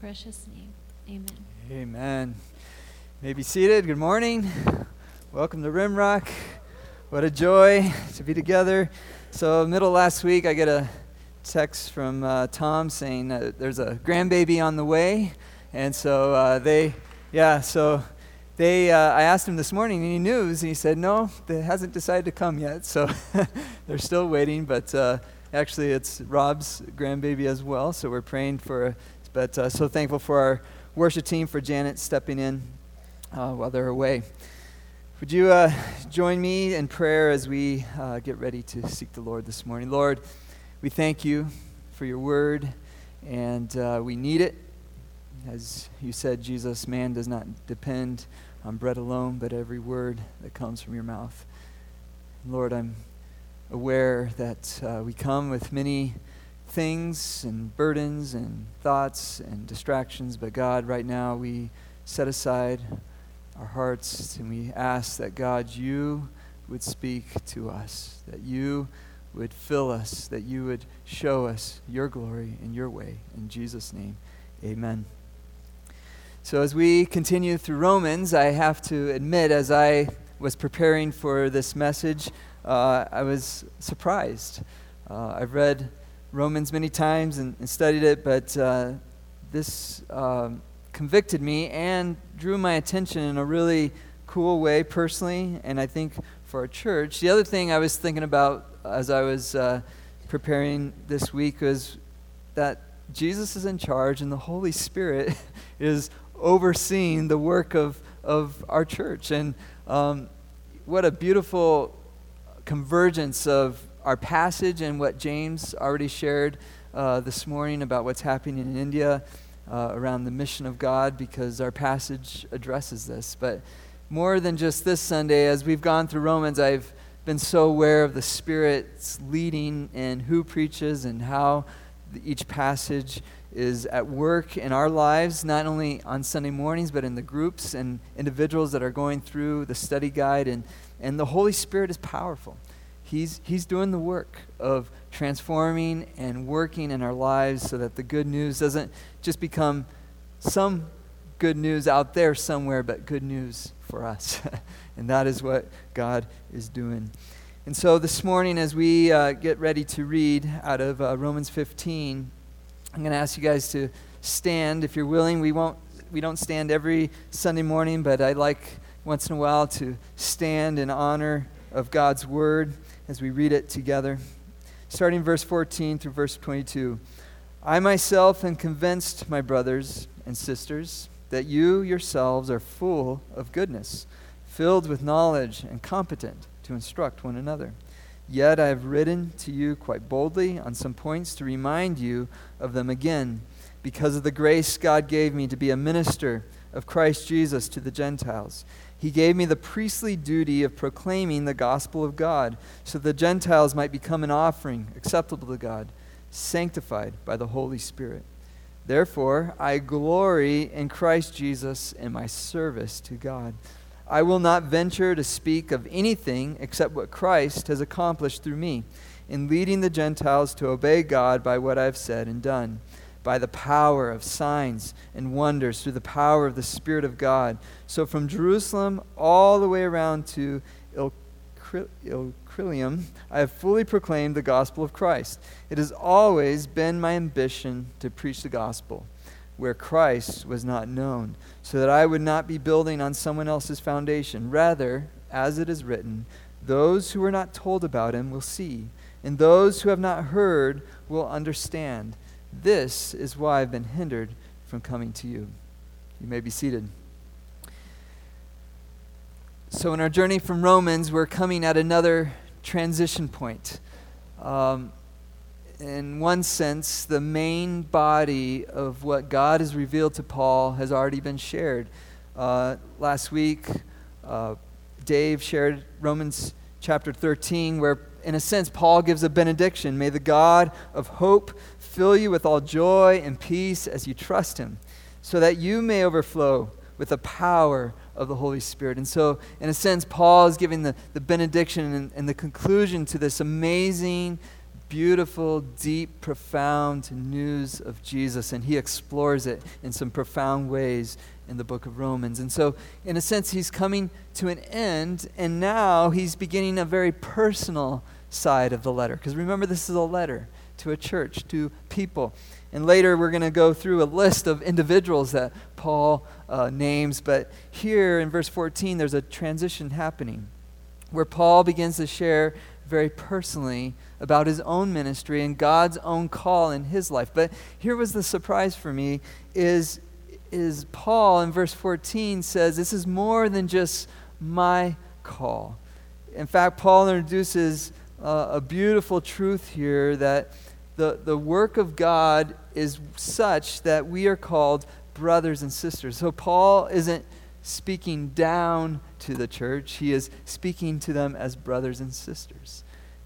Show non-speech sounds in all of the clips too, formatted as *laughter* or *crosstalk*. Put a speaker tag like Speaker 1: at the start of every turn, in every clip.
Speaker 1: precious name. Amen.
Speaker 2: Amen. You may be seated. Good morning. Welcome to Rimrock. What a joy to be together. So, middle last week, I get a text from uh, Tom saying there's a grandbaby on the way, and so uh, they, yeah, so they. Uh, I asked him this morning any news, and he said no, it hasn't decided to come yet. So *laughs* they're still waiting, but. Uh, actually, it's Rob's grandbaby as well, so we're praying for but uh, so thankful for our worship team, for Janet stepping in uh, while they're away. Would you uh, join me in prayer as we uh, get ready to seek the Lord this morning? Lord, we thank you for your word, and uh, we need it. As you said, Jesus, man does not depend on bread alone, but every word that comes from your mouth. Lord, I'm aware that uh, we come with many things and burdens and thoughts and distractions, but God, right now we set aside our hearts and we ask that God, you would speak to us, that you would fill us, that you would show us your glory in your way. In Jesus' name, amen. So, as we continue through Romans, I have to admit, as I was preparing for this message, uh, I was surprised. Uh, I've read Romans many times and, and studied it, but uh, this um, convicted me and drew my attention in a really cool way personally, and I think for our church. The other thing I was thinking about as I was uh, preparing this week was that Jesus is in charge and the Holy Spirit *laughs* is overseeing the work of, of our church. And um, what a beautiful convergence of our passage and what James already shared uh, this morning about what's happening in India uh, around the mission of God, because our passage addresses this. But more than just this Sunday, as we've gone through Romans, I've been so aware of the Spirit's leading and who preaches and how each passage is at work in our lives, not only on Sunday mornings, but in the groups and individuals that are going through the study guide. And, and the Holy Spirit is powerful. He's, he's doing the work of transforming and working in our lives so that the good news doesn't just become some good news out there somewhere, but good news for us. *laughs* and that is what God is doing. And so this morning, as we uh, get ready to read out of uh, Romans 15, I'm going to ask you guys to stand if you're willing. We won't. We don't stand every Sunday morning, but I like once in a while to stand in honor of God's word as we read it together. Starting verse 14 through verse 22. I myself am convinced, my brothers and sisters, that you yourselves are full of goodness, filled with knowledge, and competent to instruct one another. Yet I have written to you quite boldly on some points to remind you of them again, because of the grace God gave me to be a minister of Christ Jesus to the Gentiles he gave me the priestly duty of proclaiming the gospel of God, so the Gentiles might become an offering acceptable to God, sanctified by the Holy Spirit. Therefore, I glory in Christ Jesus in my service to God. I will not venture to speak of anything except what Christ has accomplished through me in leading the Gentiles to obey God by what I have said and done by the power of signs and wonders through the power of the Spirit of God. So from Jerusalem all the way around to Illyricum, I have fully proclaimed the gospel of Christ. It has always been my ambition to preach the gospel where Christ was not known, so that I would not be building on someone else's foundation. Rather, as it is written, those who were not told about him will see, and those who have not heard will understand. This is why I've been hindered from coming to you. You may be seated. So, in our journey from Romans, we're coming at another transition point. Um, in one sense, the main body of what God has revealed to Paul has already been shared. Uh, last week, uh, Dave shared Romans chapter 13, where, in a sense, Paul gives a benediction. May the God of hope fill you with all joy and peace as you trust Him, so that you may overflow with the power of the Holy Spirit. And so, in a sense, Paul is giving the, the benediction and, and the conclusion to this amazing, beautiful, deep, profound news of Jesus, and he explores it in some profound ways in the book of Romans. And so, in a sense, he's coming to an end, and now he's beginning a very personal side of the letter. Because remember, this is a letter to a church, to people. And later, we're going to go through a list of individuals that Paul uh, names. But here in verse 14, there's a transition happening where Paul begins to share very personally about his own ministry and God's own call in his life. But here was the surprise for me is is Paul in verse 14 says this is more than just my call. In fact, Paul introduces uh, a beautiful truth here that the, the work of God is such that we are called brothers and sisters. So Paul isn't speaking down to the church, he is speaking to them as brothers and sisters.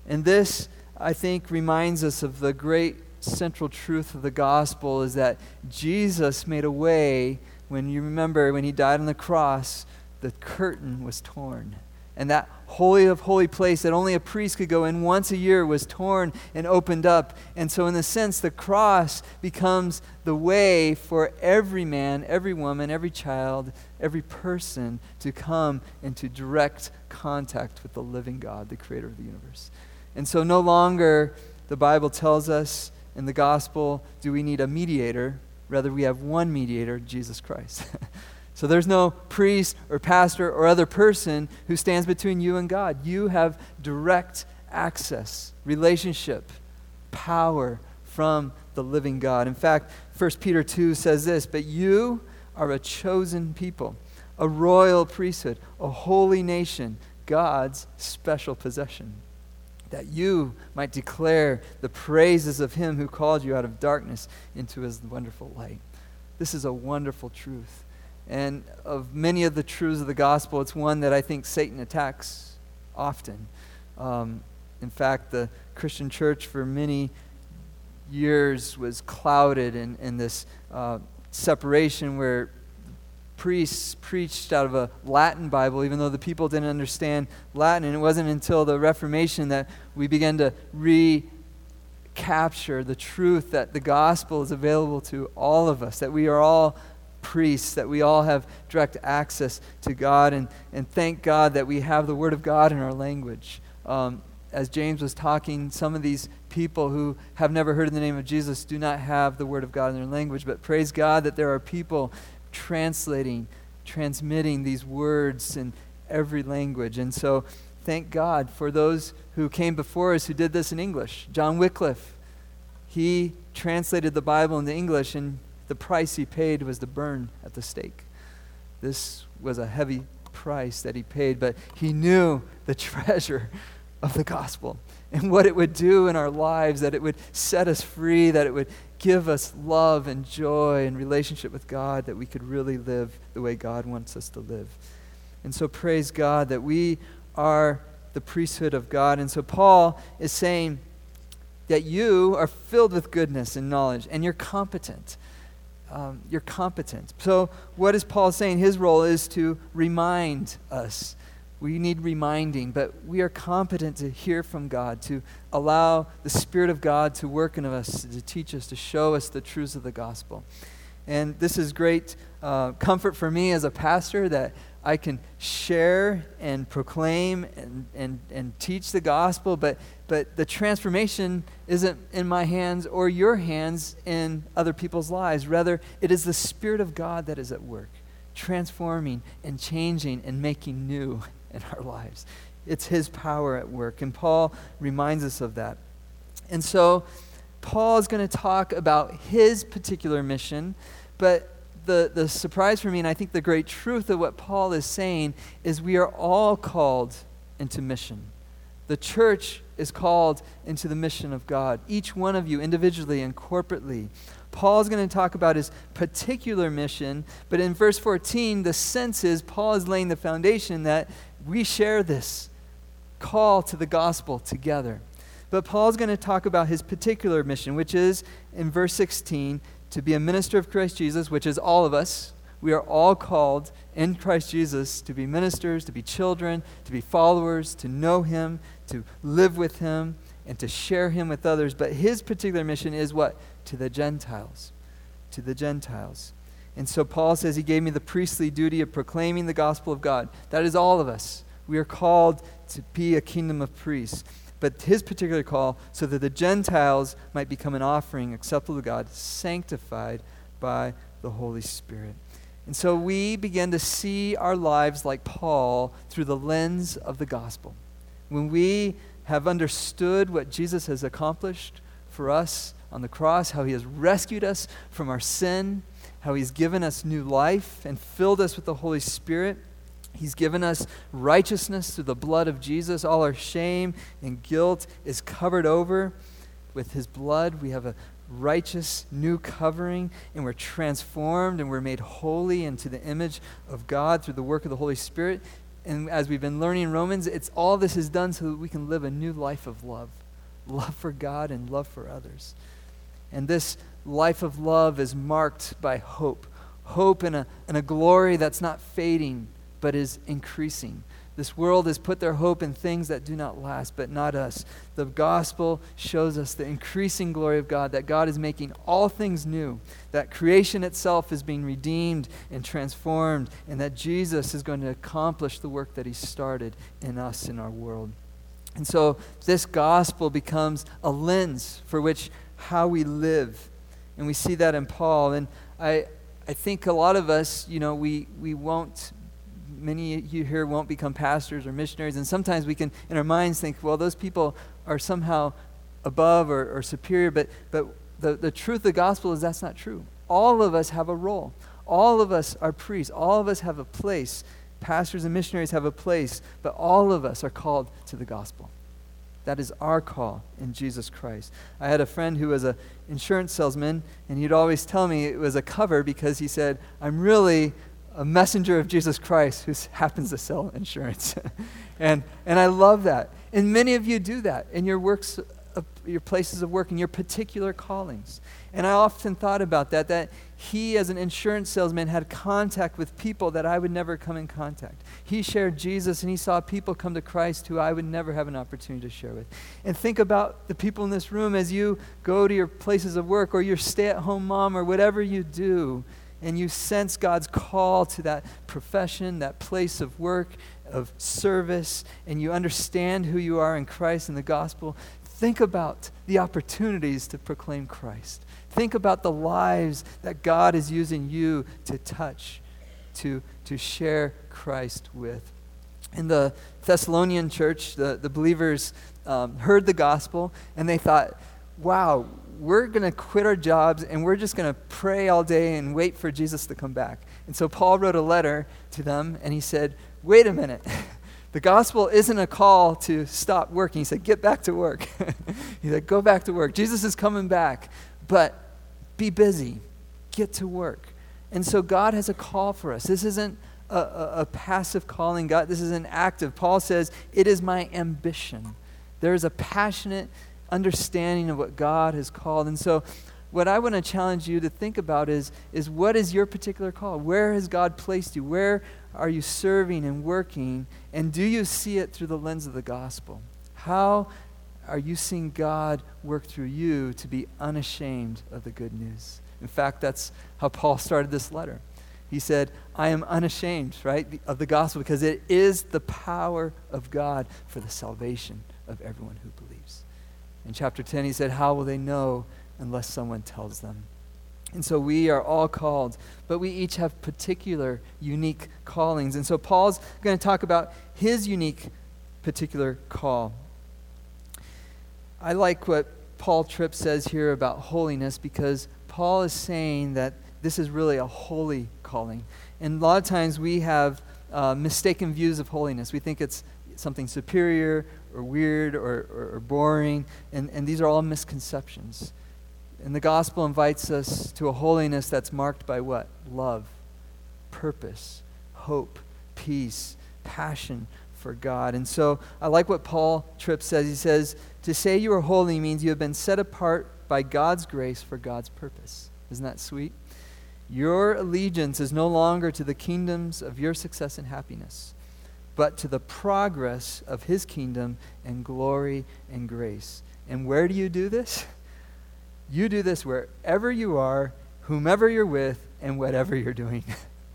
Speaker 2: And this, I think, reminds us of the great central truth of the gospel is that Jesus made a way when you remember when he died on the cross, the curtain was torn. And that holy of holy place that only a priest could go in once a year was torn and opened up. And so, in a sense, the cross becomes the way for every man, every woman, every child, every person to come into direct contact with the living God, the creator of the universe. And so, no longer, the Bible tells us in the gospel, do we need a mediator? Rather, we have one mediator, Jesus Christ. *laughs* So there's no priest or pastor or other person who stands between you and God. You have direct access, relationship, power from the living God. In fact, 1 Peter 2 says this But you are a chosen people, a royal priesthood, a holy nation, God's special possession, that you might declare the praises of him who called you out of darkness into his wonderful light. This is a wonderful truth. And of many of the truths of the gospel, it's one that I think Satan attacks often. Um, in fact, the Christian church for many years was clouded in, in this uh, separation where priests preached out of a Latin Bible, even though the people didn't understand Latin. And it wasn't until the Reformation that we began to recapture the truth that the gospel is available to all of us, that we are all priests, that we all have direct access to God, and, and thank God that we have the Word of God in our language. Um, as James was talking, some of these people who have never heard in the name of Jesus do not have the Word of God in their language, but praise God that there are people translating, transmitting these words in every language. And so, thank God for those who came before us who did this in English. John Wycliffe, he translated the Bible into English, and the price he paid was the burn at the stake. This was a heavy price that he paid, but he knew the *laughs* treasure of the gospel and what it would do in our lives, that it would set us free, that it would give us love and joy and relationship with God, that we could really live the way God wants us to live. And so praise God that we are the priesthood of God. And so Paul is saying that you are filled with goodness and knowledge and you're competent um, you're competent. So, what is Paul saying? His role is to remind us. We need reminding, but we are competent to hear from God, to allow the Spirit of God to work in us, to teach us, to show us the truths of the gospel. And this is great uh, comfort for me as a pastor that I can share and proclaim and, and, and teach the gospel, but, but the transformation isn't in my hands or your hands in other people's lives. Rather, it is the Spirit of God that is at work, transforming and changing and making new *laughs* in our lives. It's His power at work. And Paul reminds us of that. And so, Paul is going to talk about his particular mission, but the, the surprise for me, and I think the great truth of what Paul is saying, is we are all called into mission. The church is called into the mission of God, each one of you individually and corporately. Paul is going to talk about his particular mission, but in verse 14, the sense is Paul is laying the foundation that we share this call to the gospel together. But Paul's going to talk about his particular mission, which is in verse 16 to be a minister of Christ Jesus, which is all of us. We are all called in Christ Jesus to be ministers, to be children, to be followers, to know Him, to live with Him, and to share him with others. But his particular mission is what? To the Gentiles. To the Gentiles. And so Paul says he gave me the priestly duty of proclaiming the gospel of God. That is all of us. We are called to be a kingdom of priests. But his particular call, so that the Gentiles might become an offering acceptable to God, sanctified by the Holy Spirit. And so we begin to see our lives like Paul through the lens of the gospel. When we have understood what Jesus has accomplished for us on the cross, how he has rescued us from our sin, how he's given us new life and filled us with the Holy Spirit. He's given us righteousness through the blood of Jesus. All our shame and guilt is covered over with his blood. We have a righteous new covering, and we're transformed and we're made holy into the image of God through the work of the Holy Spirit. And as we've been learning in Romans, it's all this is done so that we can live a new life of love love for God and love for others. And this life of love is marked by hope hope in a, in a glory that's not fading, but is increasing. This world has put their hope in things that do not last, but not us. The gospel shows us the increasing glory of God, that God is making all things new, that creation itself is being redeemed and transformed, and that Jesus is going to accomplish the work that He started in us in our world. And so this gospel becomes a lens for which how we live. And we see that in Paul. And I, I think a lot of us, you know, we, we won't many of you here won't become pastors or missionaries, and sometimes we can, in our minds, think, well, those people are somehow above or, or superior, but, but the, the truth of the gospel is that's not true. All of us have a role. All of us are priests. All of us have a place. Pastors and missionaries have a place, but all of us are called to the gospel. That is our call in Jesus Christ. I had a friend who was an insurance salesman, and he'd always tell me it was a cover because he said, I'm really a messenger of Jesus Christ who *laughs* happens to sell insurance. *laughs* and, and I love that. And many of you do that in your works, of, your places of work, in your particular callings. And I often thought about that, that he, as an insurance salesman, had contact with people that I would never come in contact. He shared Jesus and he saw people come to Christ who I would never have an opportunity to share with. And think about the people in this room as you go to your places of work or your stay at home mom or whatever you do and you sense God's call to that profession, that place of work, of service, and you understand who you are in Christ and the gospel, think about the opportunities to proclaim Christ. Think about the lives that God is using you to touch, to, to share Christ with. In the Thessalonian church, the, the believers um, heard the gospel and they thought, wow, we're going to quit our jobs and we're just going to pray all day and wait for Jesus to come back. And so Paul wrote a letter to them and he said, wait a minute. *laughs* the gospel isn't a call to stop working. He said, get back to work. *laughs* he said, go back to work. Jesus is coming back, but be busy. Get to work. And so God has a call for us. This isn't a, a, a passive calling, God. This is an active. Paul says, it is my ambition. There is a passionate understanding of what God has called. And so, what I want to challenge you to think about is, is what is your particular call? Where has God placed you? Where are you serving and working? And do you see it through the lens of the gospel? How are you seeing God work through you to be unashamed of the good news? In fact, that's how Paul started this letter. He said, I am unashamed, right, of the gospel because it is the power of God for the salvation of everyone who believes. In chapter 10, he said, How will they know unless someone tells them? And so we are all called, but we each have particular, unique callings. And so Paul's going to talk about his unique, particular call. I like what Paul Tripp says here about holiness because Paul is saying that this is really a holy calling. And a lot of times we have uh, mistaken views of holiness. We think it's something superior or weird or, or, or boring. And, and these are all misconceptions. And the gospel invites us to a holiness that's marked by what? Love, purpose, hope, peace, passion for God. And so I like what Paul Tripp says. He says, To say you are holy means you have been set apart by God's grace for God's purpose. Isn't that sweet? Your allegiance is no longer to the kingdoms of your success and happiness but to the progress of his kingdom and glory and grace. And where do you do this? *laughs* You do this wherever you are, whomever you're with, and whatever you're doing. *laughs*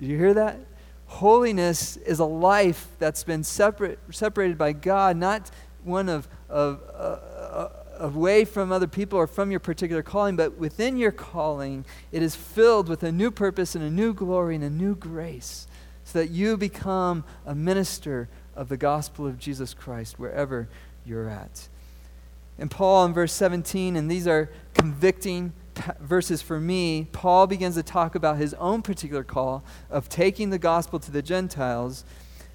Speaker 2: Did you hear that? Holiness is a life that's been separate, separated by God, not one of, of, uh, uh, away from other people or from your particular calling, but within your calling, it is filled with a new purpose and a new glory and a new grace so that you become a minister of the gospel of Jesus Christ wherever you're at. And Paul in verse 17, and these are convicting verses for me, Paul begins to talk about his own particular call of taking the gospel to the Gentiles,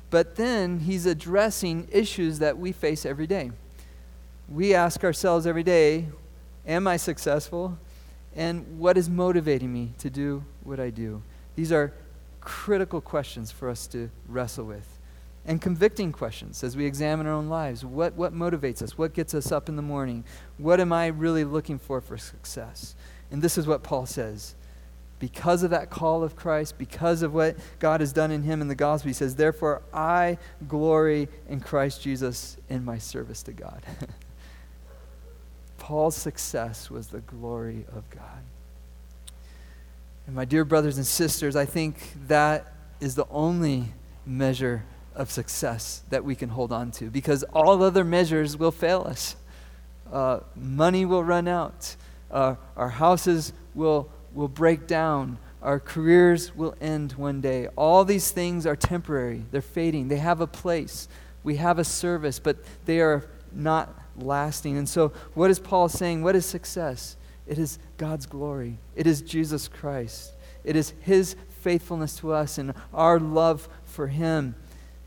Speaker 2: but then he's addressing issues that we face every day. We ask ourselves every day, Am I successful? And what is motivating me to do what I do? These are critical questions for us to wrestle with. And convicting questions as we examine our own lives. What, what motivates us? What gets us up in the morning? What am I really looking for for success? And this is what Paul says. Because of that call of Christ, because of what God has done in him in the gospel, he says, Therefore, I glory in Christ Jesus in my service to God. *laughs* Paul's success was the glory of God. And my dear brothers and sisters, I think that is the only measure of success that we can hold on to because all other measures will fail us. Uh, money will run out uh, our houses will, will break down. Our careers will end one day. All these things are temporary, they're fading. They have a place. We have a service, but they are not lasting. And so, what is Paul saying? What is success? It is God's glory, it is Jesus Christ, it is His faithfulness to us and our love for Him.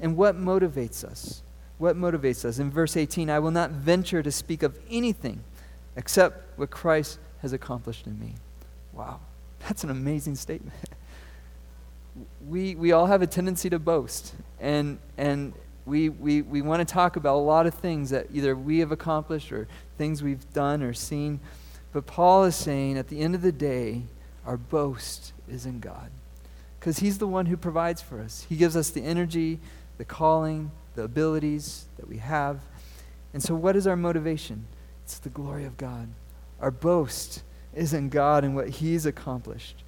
Speaker 2: And what motivates us? What motivates us? In verse 18, I will not venture to speak of anything except what Christ has accomplished in me. Wow, that's an amazing statement. *laughs* we, we all have a tendency to boast, and, and we, we, we want to talk about a lot of things that either we have accomplished or things we've done or seen. But Paul is saying at the end of the day, our boast is in God. Because He's the one who provides for us. He gives us the energy, the calling, the abilities that we have. And so, what is our motivation? It's the glory of God. Our boast is in God and what He's accomplished.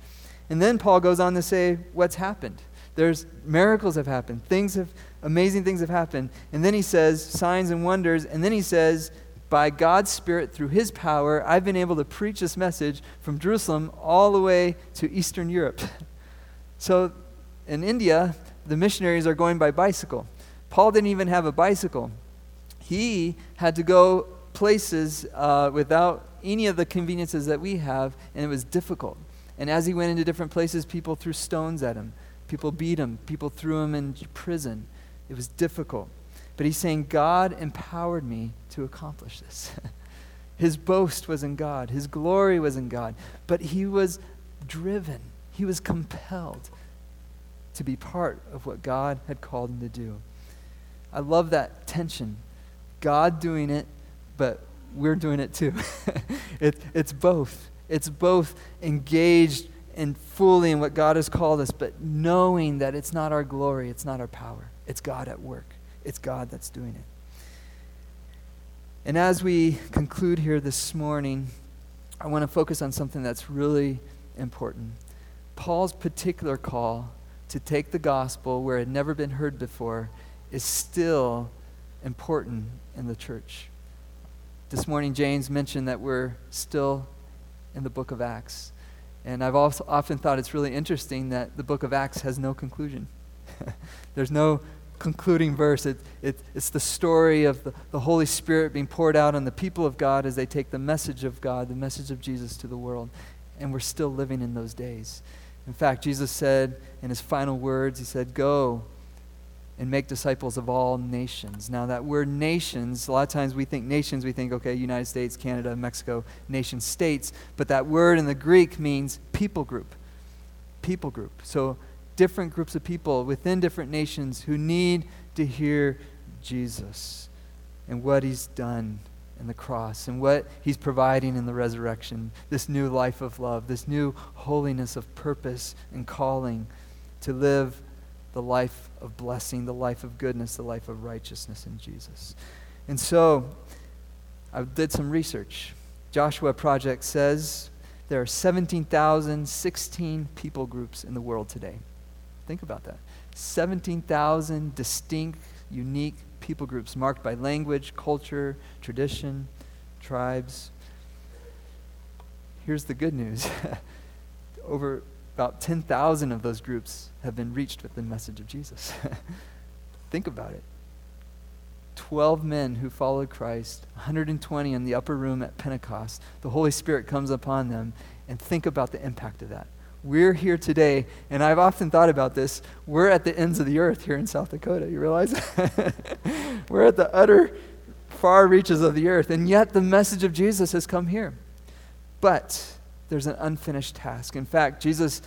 Speaker 2: And then Paul goes on to say what's happened. There's miracles have happened. Things have amazing things have happened. And then he says signs and wonders. And then he says, by God's Spirit, through His power, I've been able to preach this message from Jerusalem all the way to Eastern Europe. *laughs* so in India, the missionaries are going by bicycle. Paul didn't even have a bicycle. He had to go places uh, without any of the conveniences that we have, and it was difficult. And as he went into different places, people threw stones at him, people beat him, people threw him in prison. It was difficult. But he's saying, God empowered me to accomplish this. *laughs* his boast was in God, his glory was in God. But he was driven, he was compelled to be part of what God had called him to do. I love that tension. God doing it but we're doing it too. *laughs* it, it's both. It's both engaged and fully in what God has called us, but knowing that it's not our glory, it's not our power. It's God at work. It's God that's doing it. And as we conclude here this morning, I want to focus on something that's really important. Paul's particular call to take the gospel where it had never been heard before is still important in the church. This morning, James mentioned that we're still in the book of Acts. And I've also often thought it's really interesting that the book of Acts has no conclusion. *laughs* There's no concluding verse. It, it, it's the story of the, the Holy Spirit being poured out on the people of God as they take the message of God, the message of Jesus to the world. And we're still living in those days. In fact, Jesus said in his final words, He said, Go and make disciples of all nations. Now, that word nations, a lot of times we think nations, we think, okay, United States, Canada, Mexico, nation states. But that word in the Greek means people group. People group. So, different groups of people within different nations who need to hear Jesus and what he's done in the cross and what he's providing in the resurrection. This new life of love, this new holiness of purpose and calling to live the life of blessing, the life of goodness, the life of righteousness in Jesus. And so, I did some research. Joshua Project says there are 17,016 people groups in the world today. Think about that. 17,000 distinct, unique people groups marked by language, culture, tradition, tribes. Here's the good news *laughs* over about 10,000 of those groups have been reached with the message of Jesus. *laughs* Think about it. 12 men who followed Christ, 120 in the upper room at Pentecost. The Holy Spirit comes upon them, and think about the impact of that. We're here today, and I've often thought about this. We're at the ends of the earth here in South Dakota. You realize? *laughs* We're at the utter far reaches of the earth, and yet the message of Jesus has come here. But there's an unfinished task. In fact, Jesus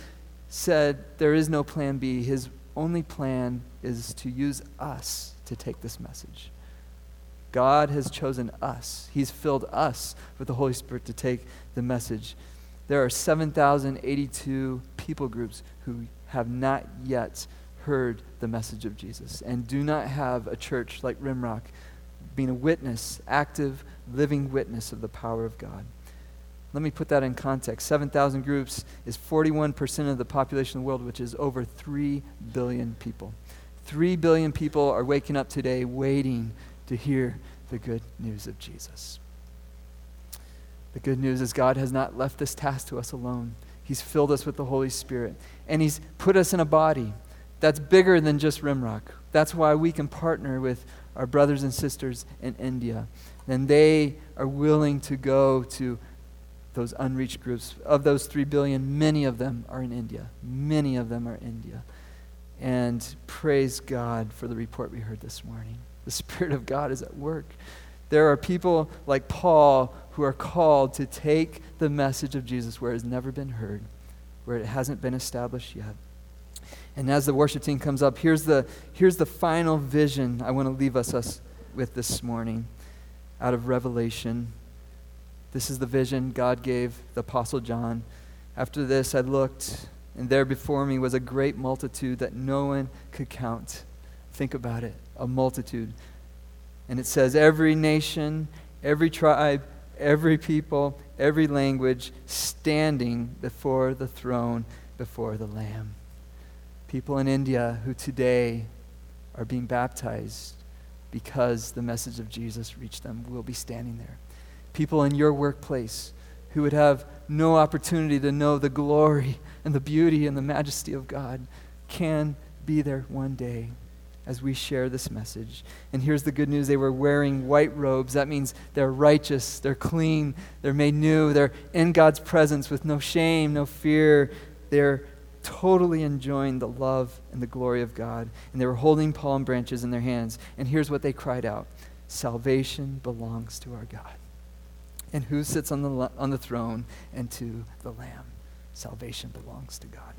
Speaker 2: said there is no plan B. His only plan is to use us to take this message. God has chosen us. He's filled us with the Holy Spirit to take the message. There are 7,082 people groups who have not yet heard the message of Jesus and do not have a church like Rimrock being a witness, active, living witness of the power of God. Let me put that in context. 7,000 groups is 41% of the population of the world, which is over 3 billion people. 3 billion people are waking up today waiting to hear the good news of Jesus. The good news is God has not left this task to us alone. He's filled us with the Holy Spirit, and He's put us in a body that's bigger than just Rimrock. That's why we can partner with our brothers and sisters in India. And they are willing to go to those unreached groups. Of those 3 billion, many of them are in India. Many of them are in India. And praise God for the report we heard this morning. The Spirit of God is at work. There are people like Paul who are called to take the message of Jesus where it has never been heard, where it hasn't been established yet. And as the worship team comes up, here's the, here's the final vision I want to leave us, us with this morning out of Revelation. This is the vision God gave the Apostle John. After this, I looked, and there before me was a great multitude that no one could count. Think about it a multitude. And it says, every nation, every tribe, every people, every language standing before the throne, before the Lamb. People in India who today are being baptized because the message of Jesus reached them will be standing there. People in your workplace who would have no opportunity to know the glory and the beauty and the majesty of God can be there one day as we share this message. And here's the good news they were wearing white robes. That means they're righteous, they're clean, they're made new, they're in God's presence with no shame, no fear. They're totally enjoying the love and the glory of God. And they were holding palm branches in their hands. And here's what they cried out Salvation belongs to our God. And who sits on the, on the throne and to the Lamb? Salvation belongs to God.